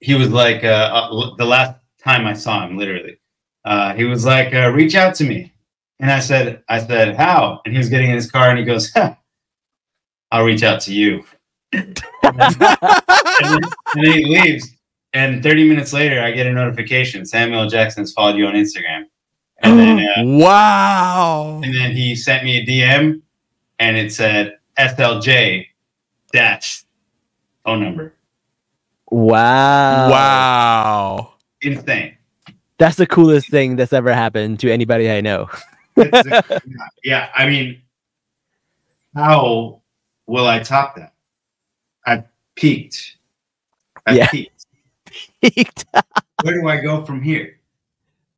he was like uh, uh, the last time I saw him, literally. Uh, he was like, uh, "Reach out to me," and I said, "I said how?" And he was getting in his car and he goes, huh, "I'll reach out to you." and, then, and then he leaves. And 30 minutes later, I get a notification: Samuel Jackson has followed you on Instagram. And then, uh, wow. and then he sent me a DM, and it said SLJ dash phone number. Wow. wow. Insane. That's the coolest thing that's ever happened to anybody I know. It's- yeah, I mean, how will I top that? I've peaked. I've Yeah. peaked. Where do I go from here?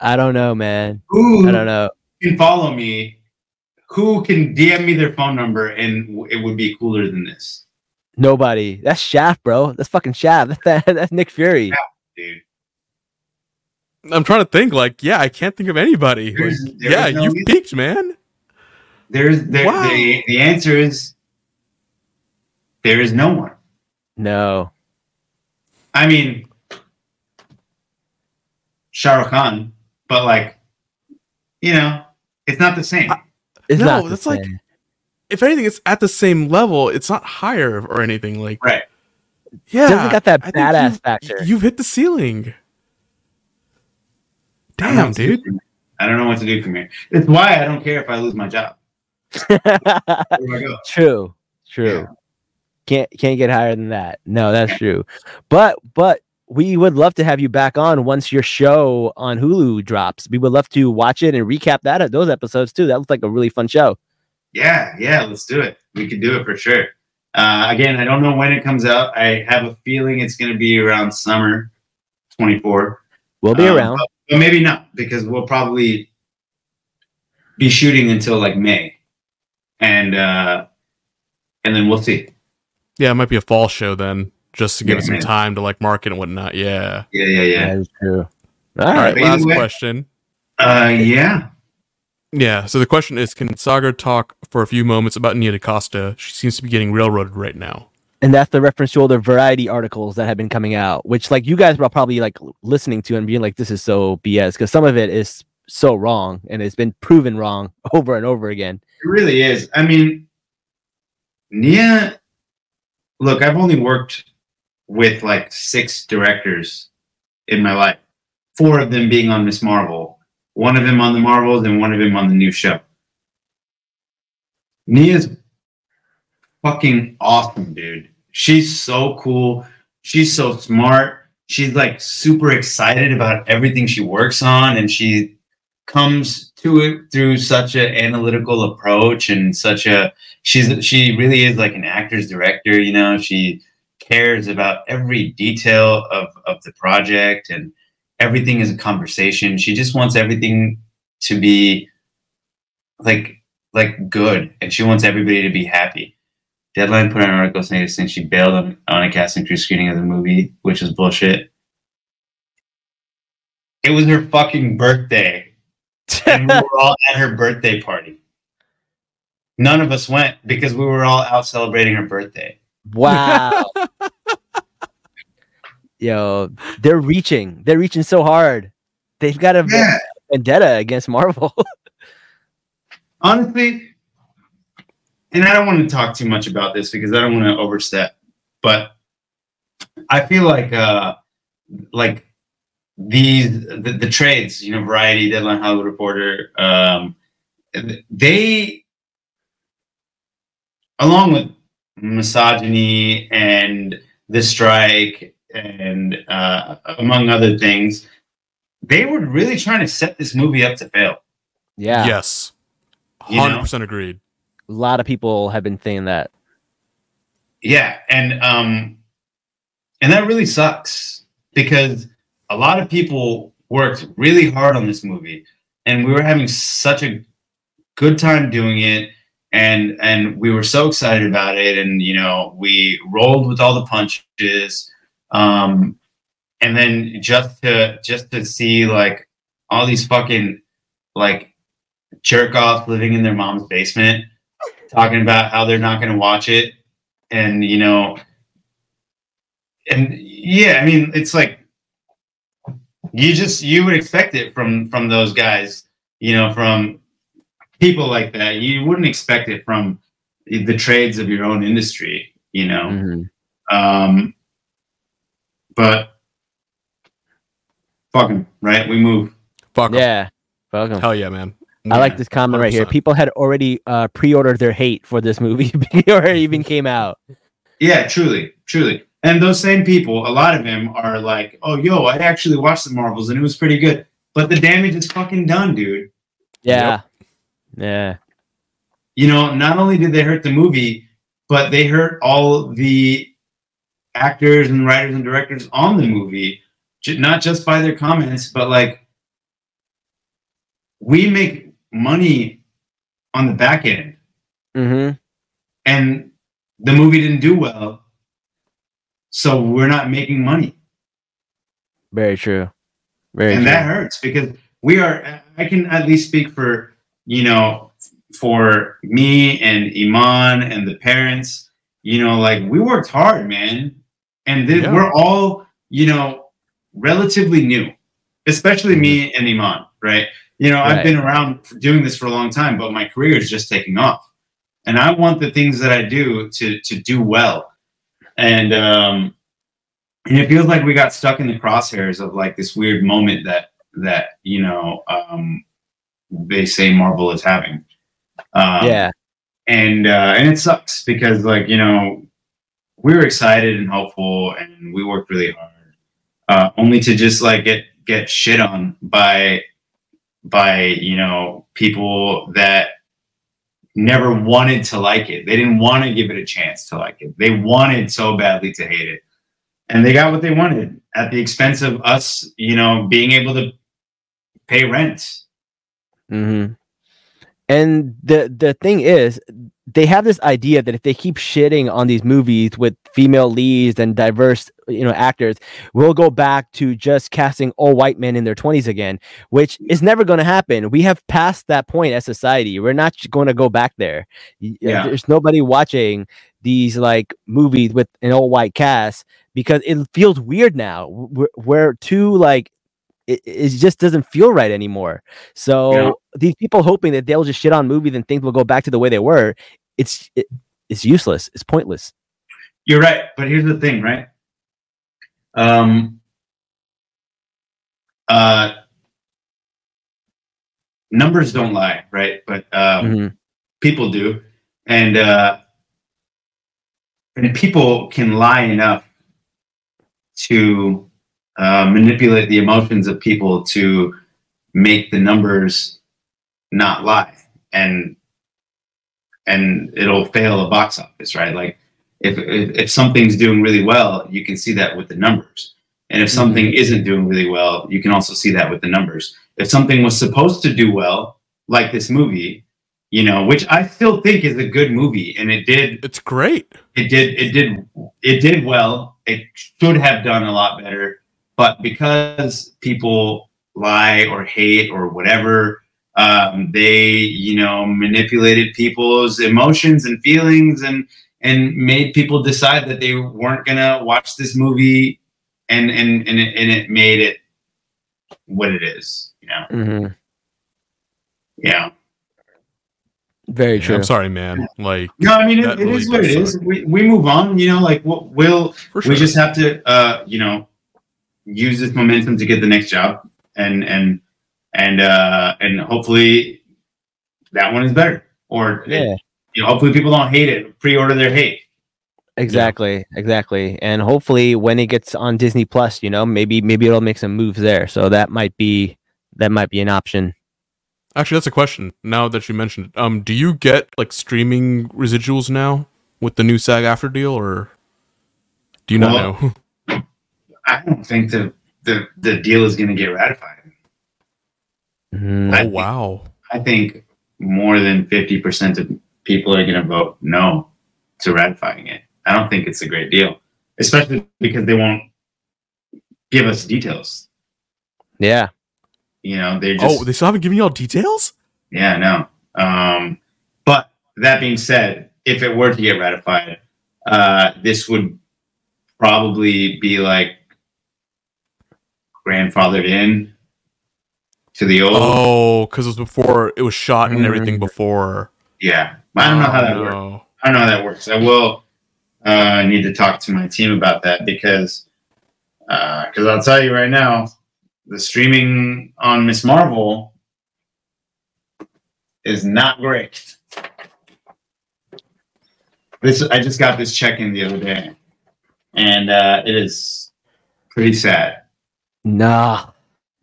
I don't know, man. Who I don't know. can follow me? Who can DM me their phone number and it would be cooler than this, Nobody. That's Shaft, bro. That's fucking Shaft. That's that's Nick Fury. dude? I'm trying to think. Like, yeah, I can't think of anybody. Like, there yeah, no you've reason. peaked, man. There's there, Wow. the the answer is there is no one. No. I mean, Shah Rukh Khan, but like, you know, it's not the same. It's No, not the that's like- same. If anything, it's at the same level. It's not higher or anything. Like, Right. yeah, Doesn't got that I badass you've- factor. You've hit the ceiling. I Damn, do dude. I don't know what to do from here. It's why I don't care if I lose my job. Where do I go? true. True. Yeah. Can't can't get higher than that. No, that's true. But but we would love to have you back on once your show on Hulu drops. We would love to watch it and recap that those episodes too. That looks like a really fun show. Yeah, yeah, let's do it. We could do it for sure. Uh, again, I don't know when it comes out. I have a feeling it's going to be around summer 24. We'll be Um, around. But, but maybe not because we'll probably be shooting until like May. And uh, and then we'll see. Yeah, it might be a fall show then, just to give Yeah, it some man. time to like market and whatnot. Yeah. Yeah, yeah, yeah. That is true. All All right. right, last way- question. Uh, yeah. Yeah, so the question is Can Saagar talk for a few moments about Nia DaCosta? She seems to be getting railroaded right now. And that's the reference to all the variety articles that have been coming out, which like you guys were probably like listening to and being like, this is so BS because some of it is so wrong and it's been proven wrong over and over again. It really is. I mean, Nia, look, I've only worked with like six directors in my life, four of them being on Ms Marvel, one of them on the Marvels, and one of them on the new show. Nia's fucking awesome, dude. She's so cool. She's so smart. She's like super excited about everything she works on, and she comes to it through such an analytical approach and such a she's she really is like an actor's director you know she cares about every detail of of the project and everything is a conversation she just wants everything to be like like good and she wants everybody to be happy deadline put out an article saying since she bailed on, on a casting crew screening of the movie which is bullshit it was her fucking birthday and we were all at her birthday party. None of us went because we were all out celebrating her birthday. Wow. Yo, they're reaching. They're reaching so hard. They've got a Yeah. vendetta against Marvel. Honestly, and I don't want to talk too much about this because I don't want to overstep, but I feel like uh like these the, the trades, you know, Variety, Deadline, Hollywood Reporter, um, they along with misogyny and the strike and uh, among other things, they were really trying to set this movie up to fail. yeah. Yes. 100% agreed. A lot of people have been saying that. Yeah, and um, and that really sucks because a lot of people worked really hard on this movie, and we were having such a good time doing it, and and we were so excited about it, and you know we rolled with all the punches, um, and then just to just to see like all these fucking like jerk offs living in their mom's basement talking about how they're not going to watch it and you know and yeah i mean it's like you just you would expect it from from those guys you know from people like that you wouldn't expect it from the trades of your own industry you know Mhm. um but fucking right we move Fuck 'em. Yeah. Fuck Fuck 'em. Hell yeah, man. I like this comment right here. People had already uh, pre-ordered their hate for this movie before it even came out. Yeah, truly, truly. And those same people, a lot of them are like, "Oh, yo, I actually watched the Marvels and it was pretty good." But the damage is fucking done, dude. Yeah, yeah, You know, not only did they hurt the movie, but they hurt all the actors and writers and directors on the movie, not just by their comments, but like we make money on the back end, hmm and the movie didn't do well, so we're not making money. very true. Very and true. that hurts because we are i can at least speak for you know for me and iman and the parents you know like we worked hard man and Yeah. we're all you know relatively new especially me and iman right you know i've been around doing this for a long time but my career is just taking off. And i want the things that i do to to do well. And um and it feels like we got stuck in the crosshairs of like this weird moment that that you know um they say marvel is having. Um, yeah, and uh and it sucks because like you know we were excited and hopeful and we worked really hard uh only to just like get get shit on by by you know people that never wanted to like it. They didn't want to give it a chance to like it. They wanted so badly to hate it. And they got what they wanted at the expense of us you know being able to pay rent. Hmm And the the thing is, they have this idea that if they keep shitting on these movies with female leads and diverse, you know, actors, we'll go back to just casting all white men in their twenties again, which is never going to happen. We have passed that point as society. We're not going to go back there. Uh, Yeah. There's nobody watching these like movies with an all white cast because it feels weird now. We're, we're too like it, it just doesn't feel right anymore. So Yeah. these people hoping that they'll just shit on movies and things will go back to the way they were, it's it, it's useless. It's pointless. You're right, but here's the thing, right? Um, uh, numbers don't lie, right? But um, Mhm. people do, and uh, and people can lie enough to uh, manipulate the emotions of people to make the numbers not lie, and and it'll fail a box office, right? Like if, if if something's doing really well, you can see that with the numbers. And if something isn't doing really well, you can also see that with the numbers. If something was supposed to do well, like this movie, you know, which I still think is a good movie, and it did, It's great. it did, it did, it did well. It should have done a lot better, but because people lie or hate or whatever, um, they, you know, manipulated people's emotions and feelings and and made people decide that they weren't gonna watch this movie, and and and it, and it made it what it is, you know. Mhm. Yeah. Very Yeah, true. I'm sorry, man. Like No, I mean That it, it really is what does it is. suck. We we move on, you know. Like we'll, we'll sure. we just have to, uh, you know, use this momentum to get the next job, and and and uh, and hopefully that one is better, or Yeah. you know, hopefully people don't hate it. Pre-order their hate. Exactly, exactly. And hopefully when it gets on Disney Plus, you know, maybe maybe it'll make some moves there. So that might be that might be an option. Actually, that's a question. Now that you mentioned it, um, do you get like streaming residuals now with the new SAG-AFTRA deal, or do you not know? I don't think the the the deal is going to get ratified. I oh think- wow. I think more than fifty percent of people are going to vote no to ratifying it. I don't think it's a great deal, especially because they won't give us details. Yeah. You know, they're just oh, they still haven't given you all details. yeah, no. Um, but that being said, if it were to get ratified, uh, this would probably be like grandfathered in to the old. Oh, because it was before it was shot and everything Mm. before. Yeah, I don't know how Oh, that works. I don't know how that works. I will uh, need to talk to my team about that because because I'll tell you right now, the streaming on Ms Marvel is not great. This I just got this check in the other day, and uh, it is pretty sad Nah,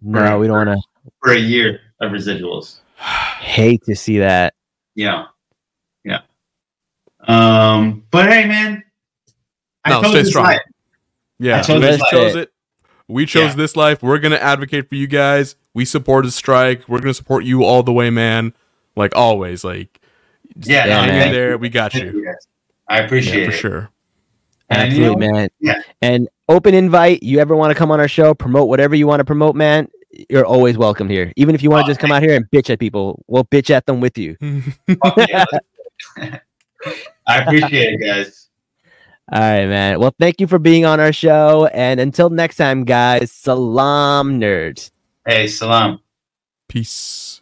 no, Right. we don't want to. for a year of residuals. Hate to see that. Yeah, yeah. Um, but hey, man, No, chose stay this strong. life. Yeah, I chose we this chose it. We chose Yeah. this life. We're gonna advocate for you guys. We support the strike. We're gonna support you all the way, man. Like always. Like Yeah, Yeah, hang man. in there. We got you. you. I appreciate Yeah, for it. sure. And you Absolutely, know, man. yeah. And open invite. You ever want to come on our show, promote whatever you want to promote, man? You're always welcome here. Even if you want Oh, to just come oh, out here and bitch at people, we'll bitch at them with you. Oh, I appreciate it, guys. All right, man. Well, thank you for being on our show. And until next time, guys, salam nerds. Hey, salam. Peace.